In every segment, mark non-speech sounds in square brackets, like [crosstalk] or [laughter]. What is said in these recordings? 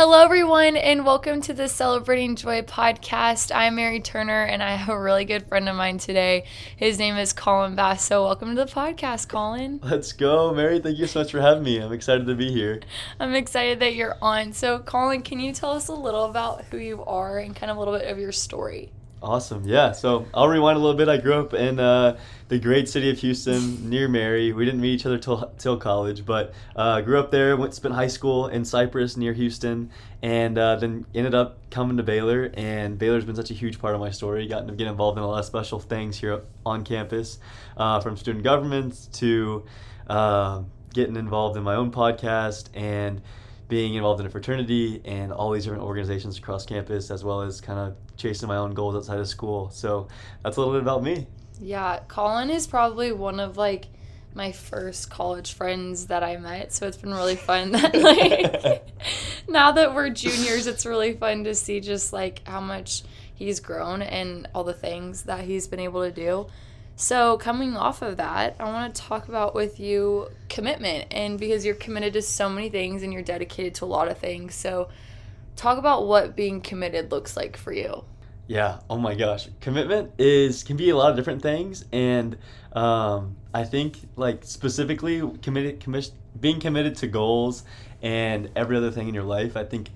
Hello, everyone, and welcome to the Celebrating Joy podcast. I'm Mary Turner, and I have a really good friend of mine today. His name is Collin Bass. So, welcome to the podcast, Collin. [laughs] Let's go, Mary. Thank you so much for having me. I'm excited to be here. I'm excited that you're on. So, Collin, can you tell us a little about who you are and kind of a little bit of your story? Awesome. Yeah. So I'll rewind a little bit. I grew up in uh, the great city of Houston near Mary. We didn't meet each other till, till college, but uh, grew up there. Went spent high school in Cypress near Houston, and uh, then ended up coming to Baylor. And Baylor's been such a huge part of my story. Gotten to get involved in a lot of special things here on campus, uh, from student governments to uh, getting involved in my own podcast and being involved in a fraternity and all these different organizations across campus, as well as kind of chasing my own goals outside of school. So that's a little bit about me. Yeah, Collin is probably one of like my first college friends that I met, so it's been really fun that [laughs] like [laughs] now that we're juniors, it's really fun to see just like how much he's grown and all the things that he's been able to do. So, coming off of that, I want to talk about with you commitment and because you're committed to so many things and you're dedicated to a lot of things. So, talk about what being committed looks like for you. Yeah. Oh my gosh. Commitment is can be a lot of different things, and um, I think like specifically committed, commi- being committed to goals and every other thing in your life. I think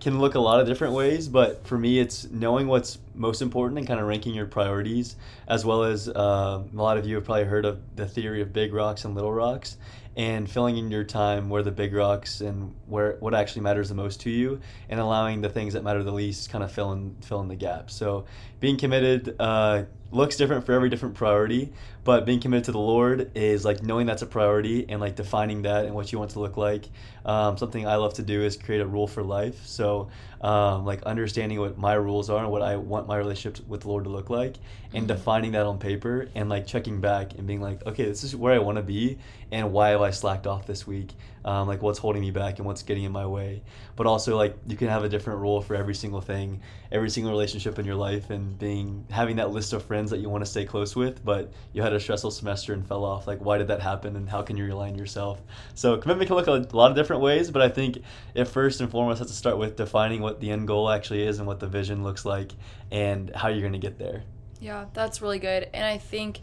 can look a lot of different ways, but for me, it's knowing what's most important and kind of ranking your priorities, as well as uh, a lot of you have probably heard of the theory of big rocks and little rocks, and filling in your time where the big rocks and where what actually matters the most to you, and allowing the things that matter the least kind of fill in fill in the gap. So being committed. Uh, looks different for every different priority but being committed to the lord is like knowing that's a priority and like defining that and what you want to look like um, something i love to do is create a rule for life. So um, like understanding what my rules are and what i want my relationship with the lord to look like and mm-hmm. defining that on paper and like checking back and being like okay this is where i want to be and why have i slacked off this week? Um, like what's holding me back and what's getting in my way? But also like you can have a different rule for every single thing every single relationship in your life and being having that list of friends that you want to stay close with but you had a stressful semester and fell off. Like why did that happen and how can you realign yourself? So commitment can look a lot of different ways but i think it first and foremost has to start with defining what the end goal actually is and what the vision looks like and how you're going to get there yeah that's really good and i think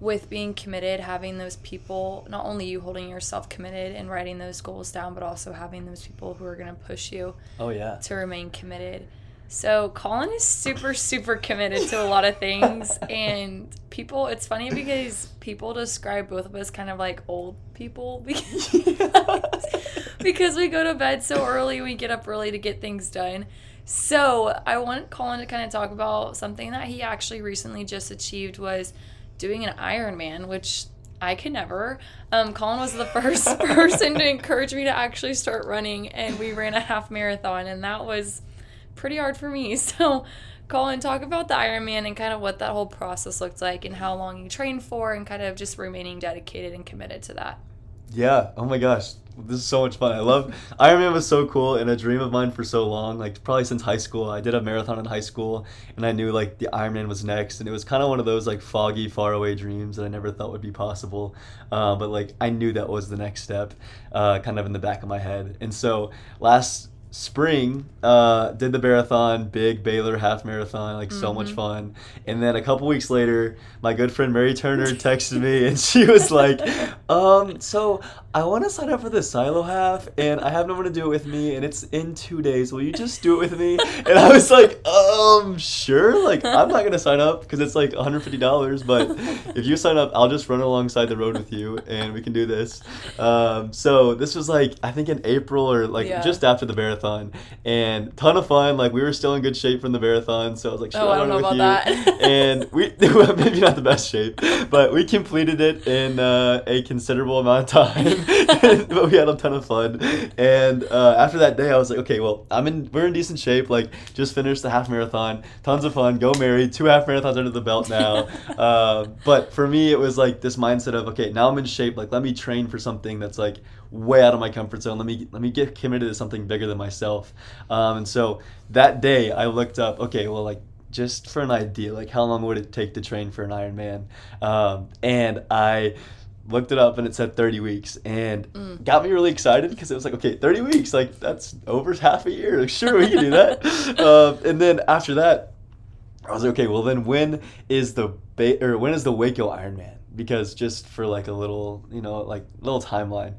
with being committed, having those people, not only you holding yourself committed and writing those goals down, but also having those people who are going to push you. Oh yeah. To remain committed. So Collin is super super committed to a lot of things [laughs] and people it's funny because people describe both of us kind of like old people [laughs] because, [laughs] [laughs] because we go to bed so early, we get up early to get things done. So, I want Collin to kind of talk about something that he actually recently just achieved was doing an Ironman, which I could never. Um, Collin was the first [laughs] person to encourage me to actually start running, and we ran a half marathon, and that was pretty hard for me. [laughs] So, Collin, talk about the Ironman and kind of what that whole process looked like, and how long you trained for, and kind of just remaining dedicated and committed to that. Yeah. Oh my gosh. This is so much fun. I love Ironman was so cool and a dream of mine for so long. Like probably since high school. I did a marathon in high school and I knew like the Ironman was next and it was kind of one of those like foggy, faraway dreams that I never thought would be possible. Uh, but like I knew that was the next step, uh, kind of in the back of my head. And so last spring uh, did the marathon big baylor half marathon like mm-hmm. so much mm-hmm. fun and then a couple weeks later my good friend mary turner texted me and she was like [laughs] um so i want to sign up for the silo half and i have no one to do it with me and it's in two days will you just do it with me and i was like um sure like i'm not gonna sign up because it's like $150 but if you sign up i'll just run alongside the road with you and we can do this um, so this was like i think in april or like yeah. just after the marathon marathon and ton of fun. Like we were still in good shape from the marathon, so I was like, "Should oh, I, don't know about you?" That. [laughs] and we [laughs] maybe not the best shape, but we completed it in uh, a considerable amount of time. [laughs] but we had a ton of fun. And uh, after that day, I was like, "Okay, well, I'm in. We're in decent shape. Like just finished the half marathon. Tons of fun. Go Mary. Two half marathons under the belt now. uh, but for me, it was like this mindset of, okay, now I'm in shape. Like let me train for something that's like way out of my comfort zone. Let me let me get committed to something bigger than myself. Um, and so that day, I looked up. Okay, well, like just for an idea, like how long would it take to train for an Ironman? Um, and I looked it up and it said 30 weeks and Mm. got me really excited because it was like, okay, 30 weeks, like that's over half a year. Like, sure, we can do that. [laughs] um, and then after that, I was like, okay, well then when is the ba- or when is the Waco Ironman? Because just for like a little, you know, like little timeline.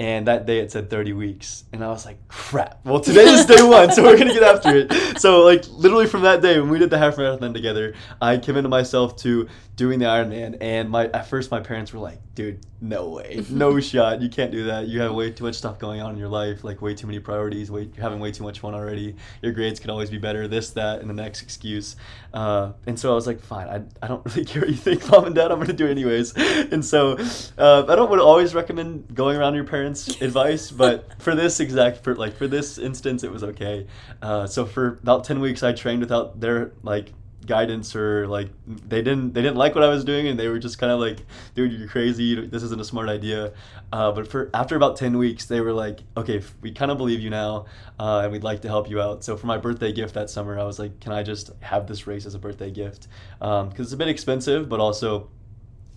And that day it said 30 weeks. And I was like, crap. Well, today is day one, so we're going to get after it. So, like, literally from that day when we did the half marathon together, I committed myself to doing the Ironman. And my at first, my parents were like, dude, no way. No [laughs] shot. You can't do that. You have way too much stuff going on in your life, like way too many priorities. Way, you're having way too much fun already. Your grades could always be better, this, that, and the next excuse. Uh, and so I was like, fine, I, I don't [laughs] really care what you think, mom and dad. I'm going to do it anyways. And so uh, I don't would always recommend going around your parents' advice, but for this exact, for like for this instance, it was okay. Uh, so for about 10 weeks, I trained without their like guidance or like they didn't they didn't like what I was doing and they were just kind of like dude you're crazy this isn't a smart idea uh, but for after about 10 weeks they were like okay we kind of believe you now uh, and we'd like to help you out so for my birthday gift that summer I was like can I just have this race as a birthday gift because it's a bit expensive but also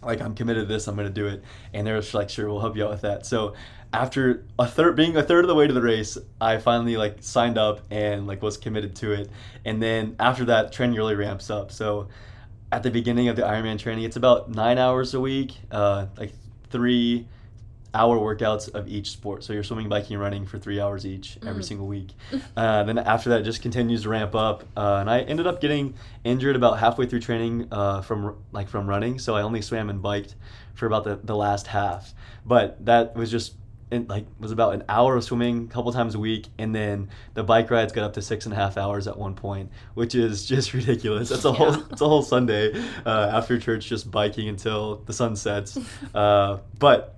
like I'm committed to this, I'm gonna do it. And they're like, sure, we'll help you out with that. So after a third being a third of the way to the race, I finally like signed up and like was committed to it. And then after that, training really ramps up. So at the beginning of the Ironman training, it's about nine hours a week, uh, like three hour workouts of each sport. So you're swimming, biking, and running for three hours each every Mhm. single week. [laughs] Uh, then after that, it just continues to ramp up. Uh, and I ended up getting injured about halfway through training uh, from like from running. So I only swam and biked for about the, the last half. But that was just in, like was about an hour of swimming a couple times a week, and then the bike rides got up to six and a half hours at one point, which is just [laughs] ridiculous. That's a whole it's a whole Sunday uh, after church just biking until the sun sets. [laughs] Uh, but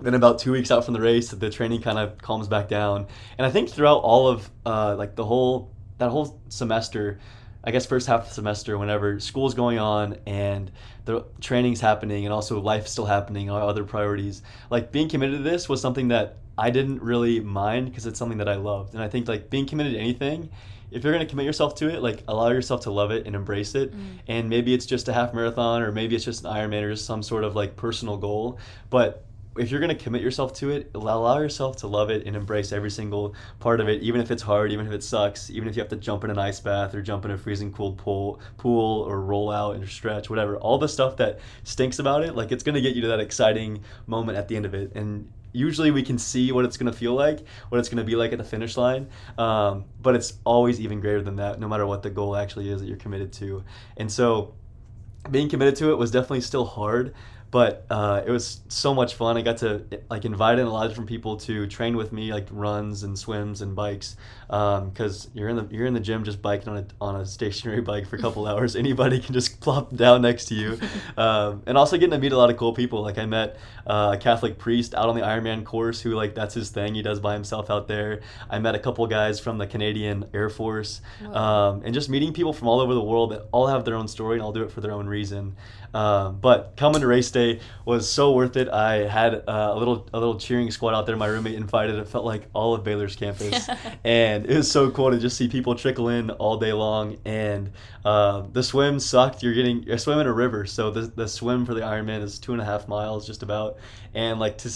then about two weeks out from the race, the training kind of calms back down, and I think throughout all of uh, like the whole that whole semester, I guess first half of the semester, whenever school's going on and the training's happening, and also life's still happening, our other priorities, like being committed to this was something that I didn't really mind because it's something that I loved, and I think like being committed to anything. If you're gonna commit yourself to it, like allow yourself to love it and embrace it, Mm. and maybe it's just a half marathon, or maybe it's just an Ironman, or just some sort of like personal goal. But if you're going to commit yourself to it, allow yourself to love it and embrace every single part of it, even if it's hard, even if it sucks, even if you have to jump in an ice bath or jump in a freezing cold pool, pool or roll out and stretch, whatever. All the stuff that stinks about it, like it's going to get you to that exciting moment at the end of it. And usually we can see what it's going to feel like, what it's going to be like at the finish line. Um, but it's always even greater than that, no matter what the goal actually is that you're committed to. And so being committed to it was definitely still hard but uh, it was so much fun. I got to like invite in a lot of different people to train with me, like runs and swims and bikes, because you're in the you're in the gym just biking on a on a stationary bike for a couple [laughs] hours. Anybody can just plop down next to you, um, and also getting to meet a lot of cool people. Like I met uh, a Catholic priest out on the Ironman course who like that's his thing. He does by himself out there. I met a couple guys from the Canadian Air Force, um, and just meeting people from all over the world that all have their own story and all do it for their own reason. Um, but coming to race day was so worth it. I had uh, a little a little cheering squad out there. My roommate invited. It felt like all of Baylor's campus, [laughs] and it was so cool to just see people trickle in all day long. And uh, the swim sucked. You're getting I swim in a river, so the the swim for the Ironman is two and a half miles just about, and like to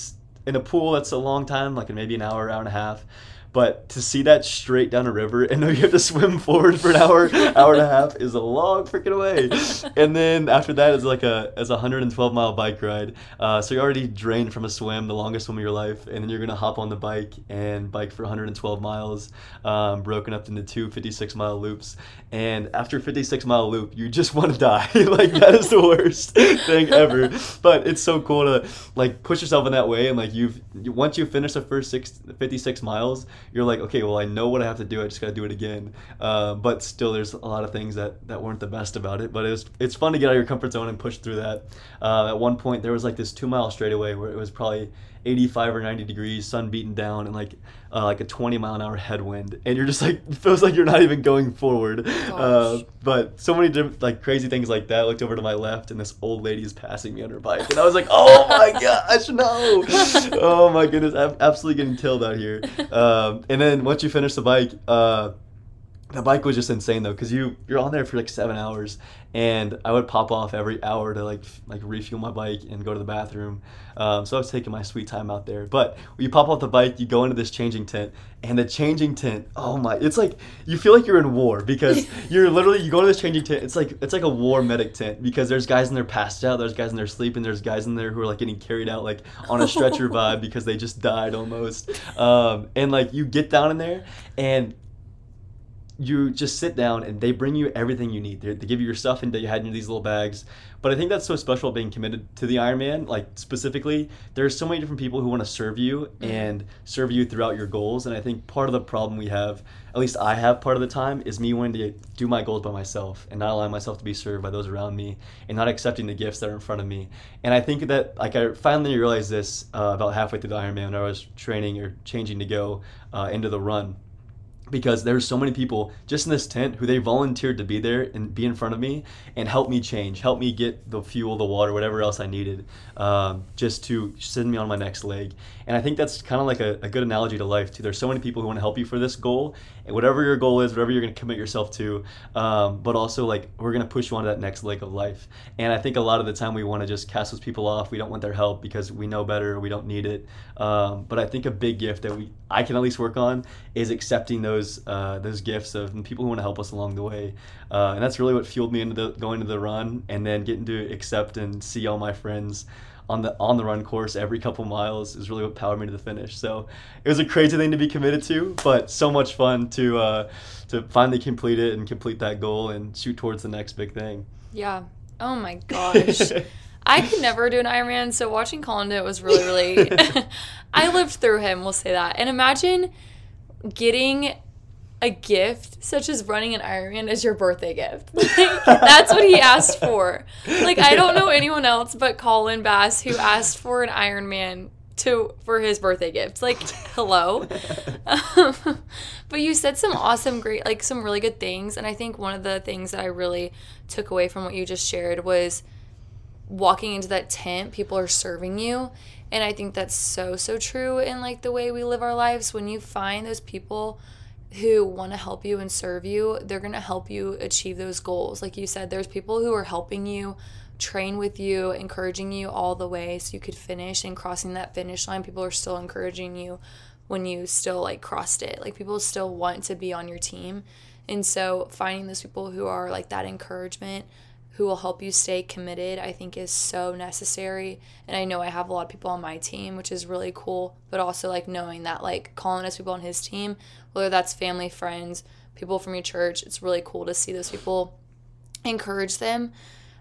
in a pool that's a long time, like maybe an hour, hour and a half. But to see that straight down a river and know you have to swim [laughs] forward for an hour, hour and a half is a long freaking way. [laughs] And then after that is like a as a 112 mile bike ride. Uh, so you're already drained from a swim, the longest swim of your life, and then you're gonna hop on the bike and bike for 112 miles, um, broken up into two 56 mile loops. And after 56 mile loop, you just want to [laughs] die. like that is the worst thing ever. But it's so cool to like push yourself in that way and like you've you, once you finish the first six, 56 miles you're like okay well i know what i have to do i just gotta do it again. Uh, but still there's a lot of things that that weren't the best about it but it was it's fun to get out of your comfort zone and push through that. Uh, at one point there was like this two mile straightaway where it was probably 85 or 90 degrees sun beaten down and like uh, like a 20 mile an hour headwind and you're just like it [laughs] feels like you're not even going forward. Uh, but so many different like crazy things like that I looked over to my left and this old lady is passing me on her bike and i was like oh [laughs] my gosh no. Oh my goodness i'm absolutely getting killed out here. [laughs] Um, and then once you finish the bike uh, the bike was just insane though because you you're on there for like seven hours and i would pop off every hour to like f- like refuel my bike and go to the bathroom um, so i was taking my sweet time out there. But you pop off the bike you go into this changing tent and the changing tent oh my it's like you feel like you're in war because [laughs] you're literally you go to this changing tent it's like it's like a war medic tent because there's guys in there passed out there's guys in there sleeping there's guys in there who are like getting carried out like on a stretcher [laughs] vibe because they just died almost. Um, and like you get down in there and you just sit down and they bring you everything you need. They, they give you your stuff and you had in these little bags. But I think that's so special being committed to the Ironman. Like specifically, there's so many different people who want to serve you Mm-hmm. and serve you throughout your goals. And I think part of the problem we have, at least I have part of the time, is me wanting to do my goals by myself and not allowing myself to be served by those around me and not accepting the gifts that are in front of me. And I think that like I finally realized this uh, about halfway through the Ironman when I was training or changing to go uh, into the run because there's so many people just in this tent who they volunteered to be there and be in front of me and help me change, help me get the fuel, the water, whatever else I needed, um, just to send me on my next leg. And I think that's kind of like a, a good analogy to life too. There's so many people who want to help you for this goal, and whatever your goal is, whatever you're going to commit yourself to, um, but also like we're going to push you on to that next leg of life. And I think a lot of the time we want to just cast those people off. We don't want their help because we know better, we don't need it. Um, but I think a big gift that we I can at least work on is accepting those uh, those gifts of people who want to help us along the way, uh, and that's really what fueled me into the, going to the run, and then getting to accept and see all my friends on the on the run course every couple miles is really what powered me to the finish. So it was a crazy thing to be committed to, but so much fun to uh, to finally complete it and complete that goal and shoot towards the next big thing. Yeah. Oh my [laughs] gosh. I could never do an Ironman, so watching Collin do it was really, really. [laughs] [laughs] I lived through him, we'll say that. And imagine getting a gift such as running an Ironman as your birthday gift. [laughs] Like, that's what he asked for. Like I don't know anyone else but Collin Bass who asked for an Ironman to for his birthday gift. Like hello. Um, but you said some awesome great like some really good things and I think one of the things that I really took away from what you just shared was walking into that tent, people are serving you. And I think that's so, so true in like the way we live our lives. When you find those people who want to help you and serve you, they're going to help you achieve those goals. Like you said, there's people who are helping you train with you, encouraging you all the way so you could finish and crossing that finish line. People are still encouraging you when you still like crossed it. Like people still want to be on your team. And so finding those people who are like that encouragement who will help you stay committed, I think is so necessary. And I know I have a lot of people on my team, which is really cool, but also like knowing that like calling us people on his team, whether that's family, friends, people from your church, it's really cool to see those people encourage them.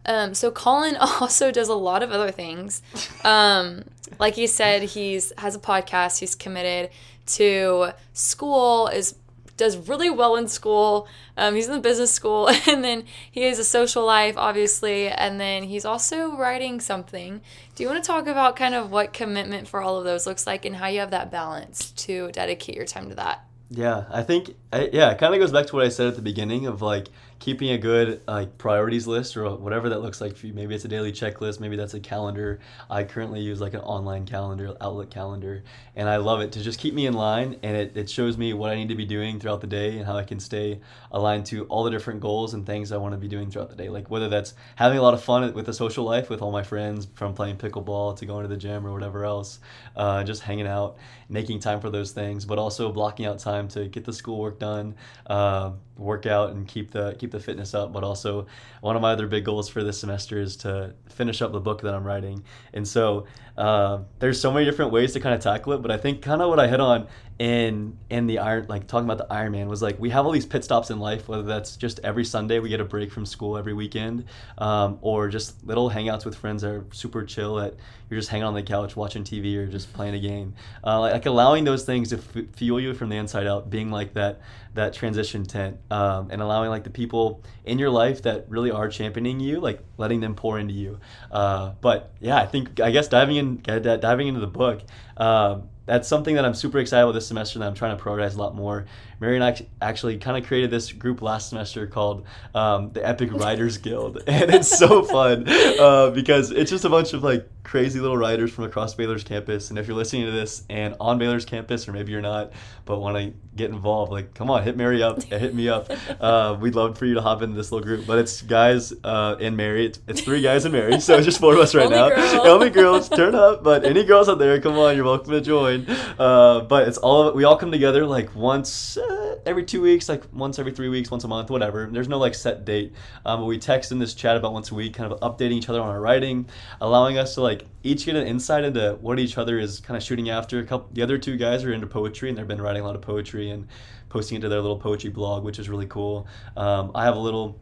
Um, so Collin [laughs] also does a lot of other things. Um, like he said, he's has a podcast. He's committed to school. Is does really well in school. Um, he's in the business school, [laughs] and then he has a social life, obviously, and then he's also writing something. Do you want to talk about kind of what commitment for all of those looks like, and how you have that balance to dedicate your time to that? Yeah, I think I, yeah, it kind of goes back to what I said at the beginning of like keeping a good like priorities list or whatever that looks like for you. Maybe it's a daily checklist, maybe that's a calendar. I currently use like an online calendar, Outlook calendar, and I love it to just keep me in line and it, it shows me what I need to be doing throughout the day and how I can stay aligned to all the different goals and things I want to be doing throughout the day. Like whether that's having a lot of fun with the social life with all my friends from playing pickleball to going to the gym or whatever else, uh, just hanging out, making time for those things, but also blocking out time to get the schoolwork done, uh, work out and keep the keep the fitness up. But also, one of my other big goals for this semester is to finish up the book that I'm writing. And so uh, there's so many different ways to kind of tackle it. But I think kind of what I hit on in in the iron like talking about the Ironman was like we have all these pit stops in life. Whether that's just every Sunday we get a break from school every weekend, um, or just little hangouts with friends that are super chill. That you're just hanging on the couch watching TV or just playing a game. Uh, like, like allowing those things to f- fuel you from the inside out, being like that that transition tent, um, and allowing like the people in your life that really are championing you, like letting them pour into you. Uh, but yeah, I think I guess diving in diving into the book. Um, that's something that I'm super excited about this semester that I'm trying to prioritize a lot more Mary and I actually kind of created this group last semester called um, the Epic Writers Guild, [laughs] and it's so fun uh, because it's just a bunch of like crazy little writers from across Baylor's campus. And if you're listening to this and on Baylor's campus, or maybe you're not, but want to get involved, like come on, hit Mary up, hit me up. [laughs] Uh, we'd love for you to hop into this little group. But it's guys uh, and Mary. It's, it's three guys and Mary, so it's just four of us right now. girl. [laughs] Only girls, turn up. But any girls out there, come on, you're welcome to join. Uh, but it's all we all come together like once every two weeks, like once every three weeks, once a month, whatever. There's no like set date. Um, but we text in this chat about once a week, kind of updating each other on our writing, allowing us to like each get an insight into what each other is kind of shooting after. A couple, the other two guys are into poetry and they've been writing a lot of poetry and posting it to their little poetry blog, which is really cool. Um, I have a little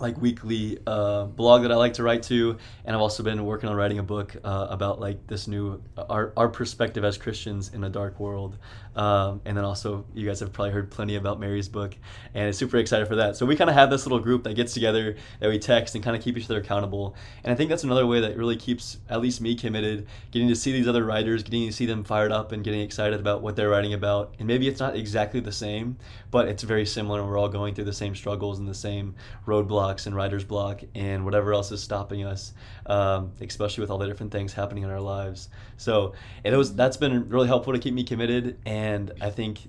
like weekly uh, blog that I like to write to, and I've also been working on writing a book uh, about like this new our our perspective as Christians in a dark world. Um, and then also you guys have probably heard plenty about Mary's book, and I'm super excited for that. So we kind of have this little group that gets together that we text and kind of keep each other accountable. And I think that's another way that really keeps at least me committed, getting to see these other writers, getting to see them fired up and getting excited about what they're writing about. And maybe it's not exactly the same, but it's very similar, and we're all going through the same struggles and the same roadblocks and writer's block and whatever else is stopping us, um, especially with all the different things happening in our lives. So it was that's been really helpful to keep me committed, and I think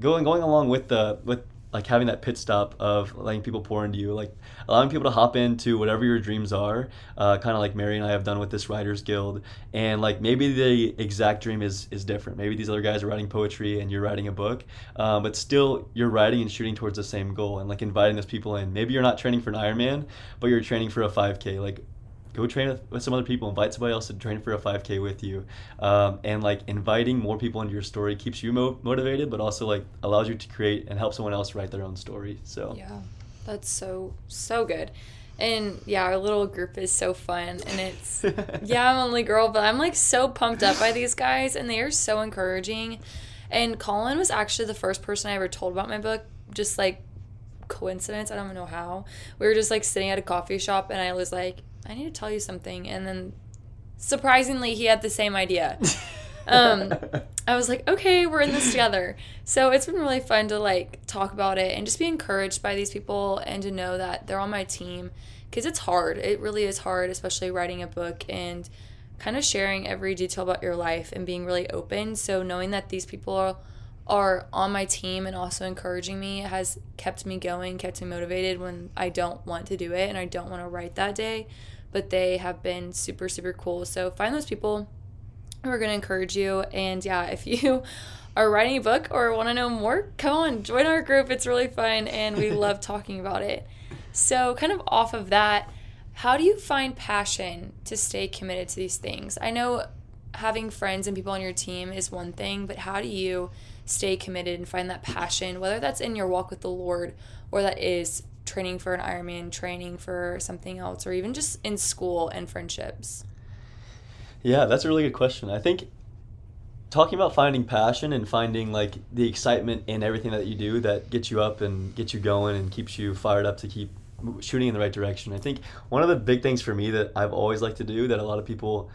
going going along with the with like having that pit stop of letting people pour into you, like allowing people to hop into whatever your dreams are, uh, kind of like Mary and I have done with this Writers Guild, and like maybe the exact dream is is different. Maybe these other guys are writing poetry and you're writing a book, um, but still you're writing and shooting towards the same goal, and like inviting those people in. Maybe you're not training for an Ironman, but you're training for a 5K. Like go train with, with some other people invite somebody else to train for a 5k with you um, and like inviting more people into your story keeps you mo- motivated but also like allows you to create and help someone else write their own story so Yeah, that's so so good. And yeah, our little group is so fun, and it's [laughs] yeah, I'm only girl, but I'm like so pumped up by these guys, and they are so encouraging. And Collin was actually the first person I ever told about my book, just like coincidence. I don't know how. We were just like sitting at a coffee shop, and I was like, I need to tell you something, and then surprisingly, he had the same idea. [laughs] um, I was like, okay, we're in this together. So it's been really fun to like talk about it and just be encouraged by these people and to know that they're on my team because it's hard. It really is hard, especially writing a book and kind of sharing every detail about your life and being really open. So knowing that these people are, are on my team and also encouraging me has kept me going, kept me motivated when I don't want to do it and I don't want to write that day. But they have been super, super cool. So find those people we're going to encourage you. And yeah, if you [laughs] are writing a book or want to know more, come on, join our group. It's really fun and we [laughs] love talking about it. So, kind of off of that, how do you find passion to stay committed to these things? I know having friends and people on your team is one thing, but how do you stay committed and find that passion, whether that's in your walk with the Lord or that is training for an Ironman, training for something else, or even just in school and friendships? Yeah, that's a really good question. I think talking about finding passion and finding like the excitement in everything that you do that gets you up and gets you going and keeps you fired up to keep shooting in the right direction. I think one of the big things for me that I've always liked to do that a lot of people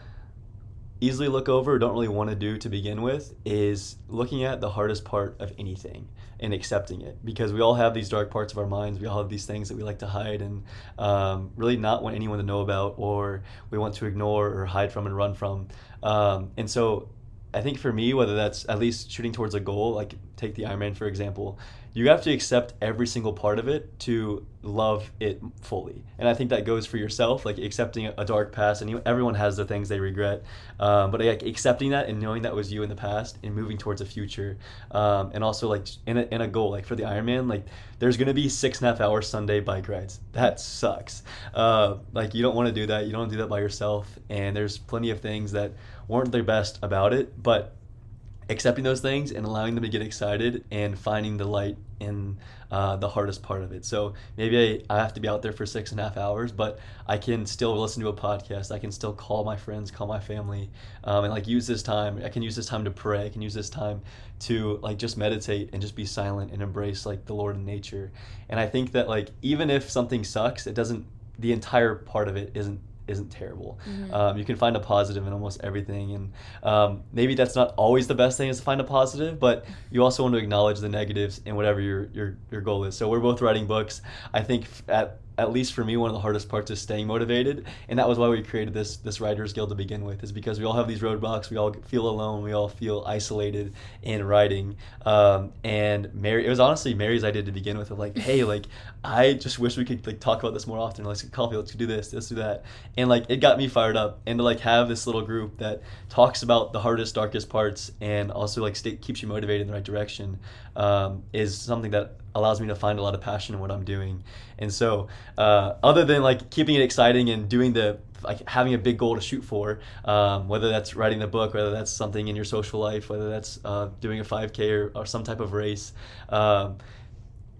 easily look over or don't really want to do to begin with is looking at the hardest part of anything and accepting it. Because we all have these dark parts of our minds. We all have these things that we like to hide and um, really not want anyone to know about or we want to ignore or hide from and run from. Um, and so i think for me whether that's at least shooting towards a goal like take the ironman for example you have to accept every single part of it to love it fully. And i think that goes for yourself like accepting a dark past and you, everyone has the things they regret. Um, but like accepting that and knowing that was you in the past and moving towards a future um, and also like in a, in a goal like for the ironman like there's to be six and a half hour sunday bike rides. That sucks. Uh, like you don't want to do that. You don't do that by yourself. And there's plenty of things that weren't their best about it but accepting those things and allowing them to get excited and finding the light in uh, the hardest part of it. So maybe I, I have to be out there for six and a half hours, but I can still listen to a podcast. I can still call my friends, call my family, um, and like use this time. I can use this time to pray. I can use this time to like just meditate and just be silent and embrace like the Lord and nature. And I think that like even if something sucks, it doesn't. The entire part of it isn't isn't terrible. Mhm. Um, you can find a positive in almost everything, and um, maybe that's not always the best thing is to find a positive, but you also want to acknowledge the negatives in whatever your your your goal is. So we're both writing books. I think at at least for me, one of the hardest parts is staying motivated, and that was why we created this this writers guild to begin with. Is because we all have these roadblocks, we all feel alone, we all feel isolated in writing. Um, and Mary, it was honestly Mary's idea to begin with, of like, hey, like I just wish we could like talk about this more often. Let's get coffee, let's do this, let's do that, and like it got me fired up, and to like have this little group that talks about the hardest, darkest parts, and also like stay, keeps you motivated in the right direction, um, is something that allows me to find a lot of passion in what I'm doing. And so, uh, other than like keeping it exciting and doing the like having a big goal to shoot for, um, whether that's writing the book, whether that's something in your social life, whether that's uh, doing a 5K or, or some type of race. Um,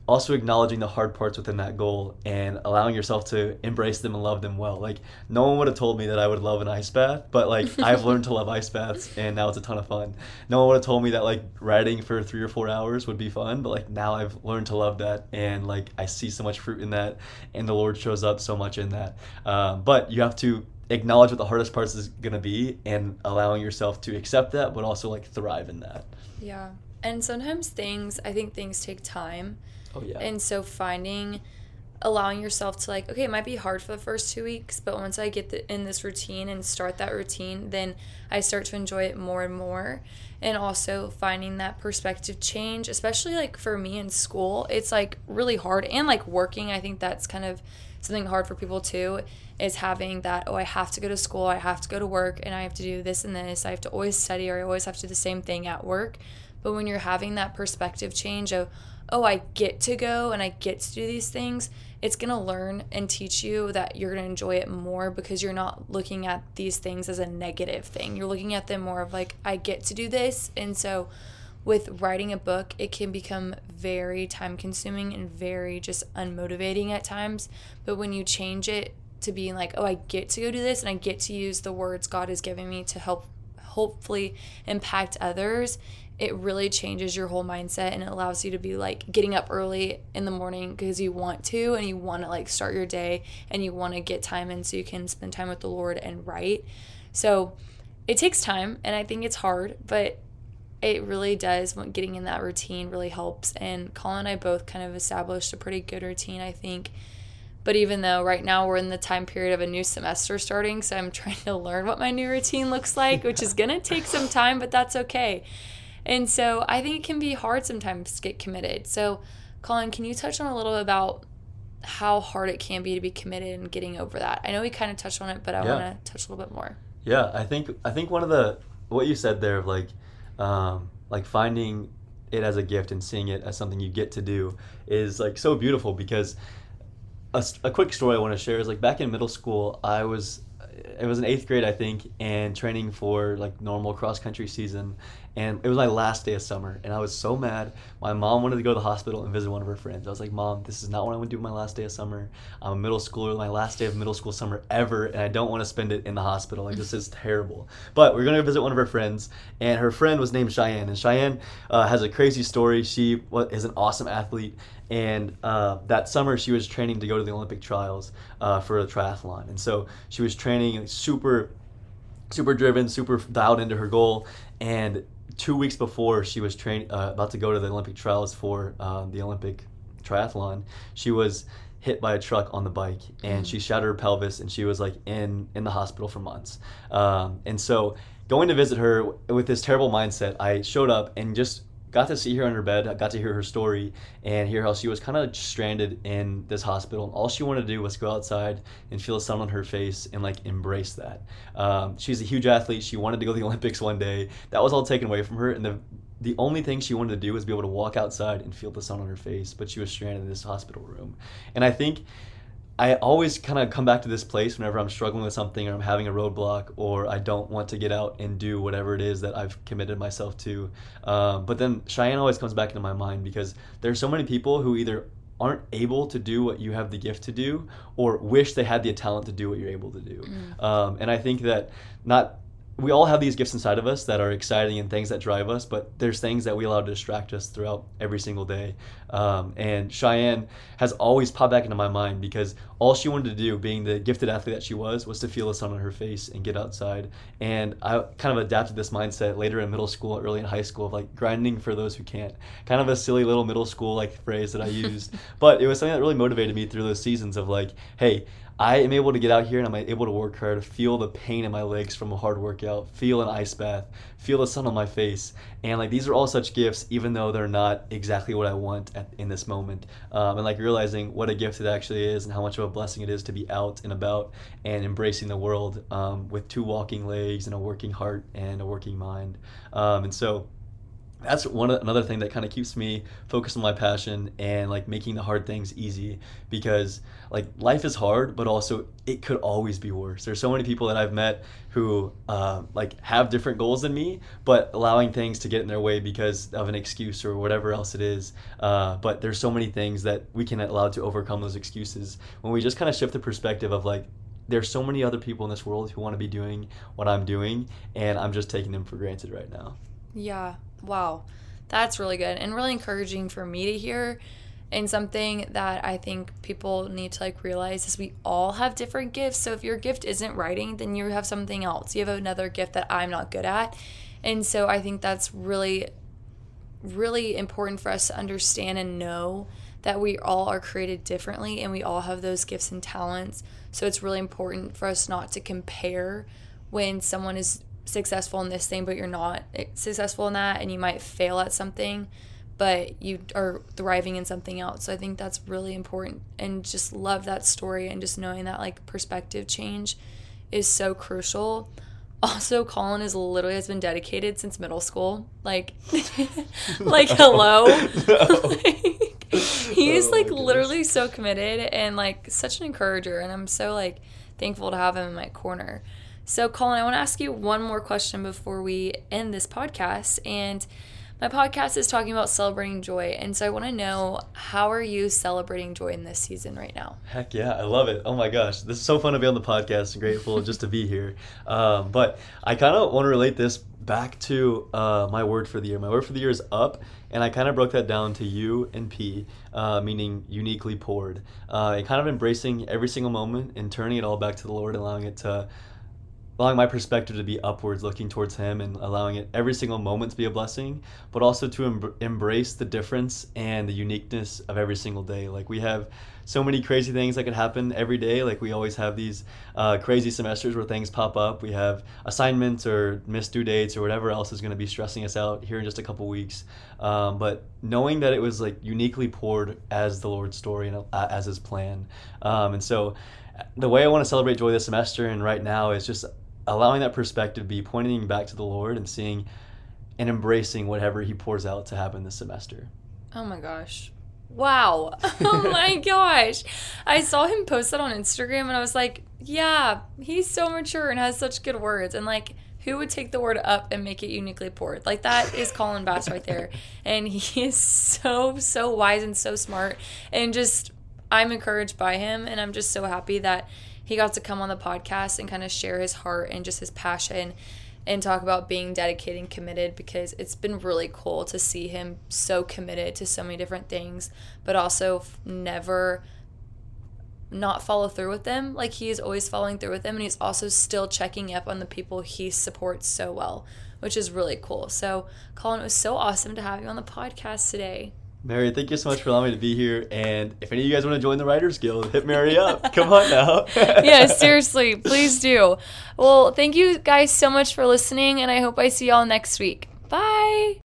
also acknowledging the hard parts within that goal and allowing yourself to embrace them and love them well. Like no one would have told me that I would love an ice bath, but like [laughs] I've learned to love ice baths and now it's a ton of fun. No one would have told me that like riding for 3 or 4 hours would be fun, but like now I've learned to love that and like I see so much fruit in that and the Lord shows up so much in that. Um, but you have to acknowledge what the hardest parts is going to be and allowing yourself to accept that but also like thrive in that. Yeah. And sometimes things, I think things take time. Oh yeah. And so finding, allowing yourself to like, okay, it might be hard for the first two weeks, but once I get the, in this routine and start that routine, then I start to enjoy it more and more. And also finding that perspective change, especially like for me in school, it's like really hard. And like working, I think that's kind of something hard for people too, is having that, oh, I have to go to school, I have to go to work, and I have to do this and this. I have to always study or I always have to do the same thing at work. But when you're having that perspective change of, oh, I get to go and I get to do these things, it's going to learn and teach you that you're going to enjoy it more because you're not looking at these things as a negative thing. You're looking at them more of like, I get to do this. And so with writing a book, it can become very time consuming and very just unmotivating at times. But when you change it to being like, oh, I get to go do this and I get to use the words God has given me to help hopefully impact others, it really changes your whole mindset and it allows you to be like getting up early in the morning because you want to and you want to like start your day and you want to get time in so you can spend time with the Lord and write. So it takes time and I think it's hard, but it really does when getting in that routine really helps. And Collin and I both kind of established a pretty good routine I think. But even though right now we're in the time period of a new semester starting so I'm [laughs] trying to learn what my new routine looks like which is to take some time but that's okay and so I think it can be hard sometimes to get committed. So Collin can you touch on a little bit about how hard it can be to be committed and getting over that? I know we kind of touched on it but I Yeah. want to touch a little bit more. Yeah, I think I think one of the what you said there of like um, like finding it as a gift and seeing it as something you get to do is like so beautiful because a quick story I want to share is like back in middle school I was it was in eighth grade I think and training for like normal cross country season and it was my last day of summer and I was so mad. My mom wanted to go to the hospital and visit one of her friends. I was like mom this is not what I want to do my last day of summer. I'm a middle schooler my last day of middle school summer ever and I don't want to spend it in the hospital. Like this is [laughs] terrible. But we're gonna visit one of her friends and her friend was named Cheyenne and Cheyenne uh, has a crazy story. She is an awesome athlete and uh, that summer she was training to go to the Olympic trials uh, for a triathlon. And so she was training super super driven, super dialed into her goal. And two weeks before she was train uh, about to go to the Olympic trials for uh, the Olympic triathlon, she was hit by a truck on the bike and she shattered her pelvis and she was like in in the hospital for months. Um, and so going to visit her with this terrible mindset, I showed up and just got to see her in her bed, got to hear her story and hear how she was kind of stranded in this hospital. And all she wanted to do was go outside and feel the sun on her face and like embrace that. Um, she's a huge athlete. She wanted to go to the [laughs] Olympics one day. That was all taken away from her. And the the only thing she wanted to do was be able to walk outside and feel the sun on her face, but she was stranded in this hospital room. And I think I always kind of come back to this place whenever I'm struggling with something or I'm having a roadblock or I don't want to get out and do whatever it is that I've committed myself to. Um, but then Cheyenne always comes back into my mind because there's so many people who either aren't able to do what you have the gift to do or wish they had the talent to do what you're able to do. Um, and I think that not we all have these gifts inside of us that are exciting and things that drive us, but there's things that we allow to distract us throughout every single day. Um, and Cheyenne has always popped back into my mind because all she wanted to do, being the gifted athlete that she was, was to feel the sun on her face and get outside. And I kind of adapted this mindset later in middle school, early in high school, of like grinding for those who can't. Kind of a silly little middle school like phrase that I used, [laughs] but it was something that really motivated me through those seasons of like, hey, I am able to get out here and I'm able to work hard, feel the pain in my legs from a hard workout, feel an ice bath, feel the sun on my face. And like these are all such gifts, even though they're not exactly what I want at, in this moment. Um, and like realizing what a gift it actually is and how much of a blessing it is to be out and about and embracing the world um, with two walking legs and a working heart and a working mind. Um, and so, that's one another thing that kind of keeps me focused on my passion and like making the hard things easy because like life is hard but also it could always be worse. There's so many people that i've met who uh, like have different goals than me but allowing things to get in their way because of an excuse or whatever else it is uh, but there's so many things that we can allow to overcome those excuses when we just kind of shift the perspective of like there's so many other people in this world who want to be doing what i'm doing and i'm just taking them for granted right now. Yeah wow, that's really good and really encouraging for me to hear. And something that I think people need to like realize is we all have different gifts. So if your gift isn't writing, then you have something else. You have another gift that I'm not good at. And so I think that's really, really important for us to understand and know that we all are created differently and we all have those gifts and talents. So it's really important for us not to compare when someone is successful in this thing, but you're not successful in that, and you might fail at something, but you are thriving in something else. So I think that's really important, and just love that story, and just knowing that like perspective change is so crucial. [laughs] Also, Collin is literally has been dedicated since middle school. Like, [laughs] like hello. [laughs] like, he is oh like literally so committed and like such an encourager, and I'm so like thankful to have him in my corner. So, Collin, I want to ask you one more question before we end this podcast. And my podcast is talking about celebrating joy. And so I want to know how are you celebrating joy in this season right now? Heck yeah, I love it. Oh my gosh, this is so fun to be on the podcast. Grateful just to be here. [laughs] Um, but I kind of want to relate this back to uh, my word for the year. My word for the year is up, and I kind of broke that down to U and P, uh, meaning uniquely poured. Uh, and kind of embracing every single moment and turning it all back to the Lord, allowing it to allowing my perspective to be upwards, looking towards Him, and allowing it every single moment to be a blessing, but also to em- embrace the difference and the uniqueness of every single day. Like we have so many crazy things that could happen every day. Like we always have these uh, crazy semesters where things pop up. We have assignments or missed due dates or whatever else is going to be stressing us out here in just a couple weeks. Um, but knowing that it was like uniquely poured as the Lord's story and uh, as His plan, um, and so the way I want to celebrate joy this semester and right now is just allowing that perspective be pointing back to the Lord and seeing and embracing whatever He pours out to happen this semester. Oh my gosh. Wow. [laughs] Oh my [laughs] gosh. I saw him post that on Instagram and I was like, yeah, he's so mature and has such good words. And like, who would take the word up and make it uniquely poured? Like, that is Collin Bass right there. [laughs] And he is so, so wise and so smart. And just, I'm encouraged by him. And I'm just so happy that he got to come on the podcast and kind of share his heart and just his passion and talk about being dedicated and committed because it's been really cool to see him so committed to so many different things, but also never not follow through with them. Like he is always following through with them, and he's also still checking up on the people he supports so well, which is really cool. So, Collin, it was so awesome to have you on the podcast today. Mary, thank you so much for allowing me to be here. And if any of you guys want to join the Writers Guild, hit Mary up. [laughs] Come on now. [laughs] yeah, seriously, please do. Well, thank you guys so much for listening, and I hope I see y'all next week. Bye.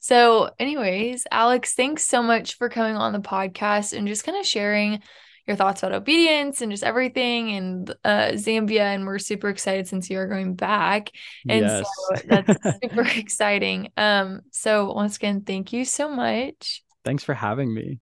So, anyways, Alex, thanks so much for coming on the podcast and just kind of sharing your thoughts about obedience and just everything and uh, Zambia. And we're super excited since you are going back. And Yes. so [laughs] that's super [laughs] exciting. Um, so once again, thank you so much. Thanks for having me.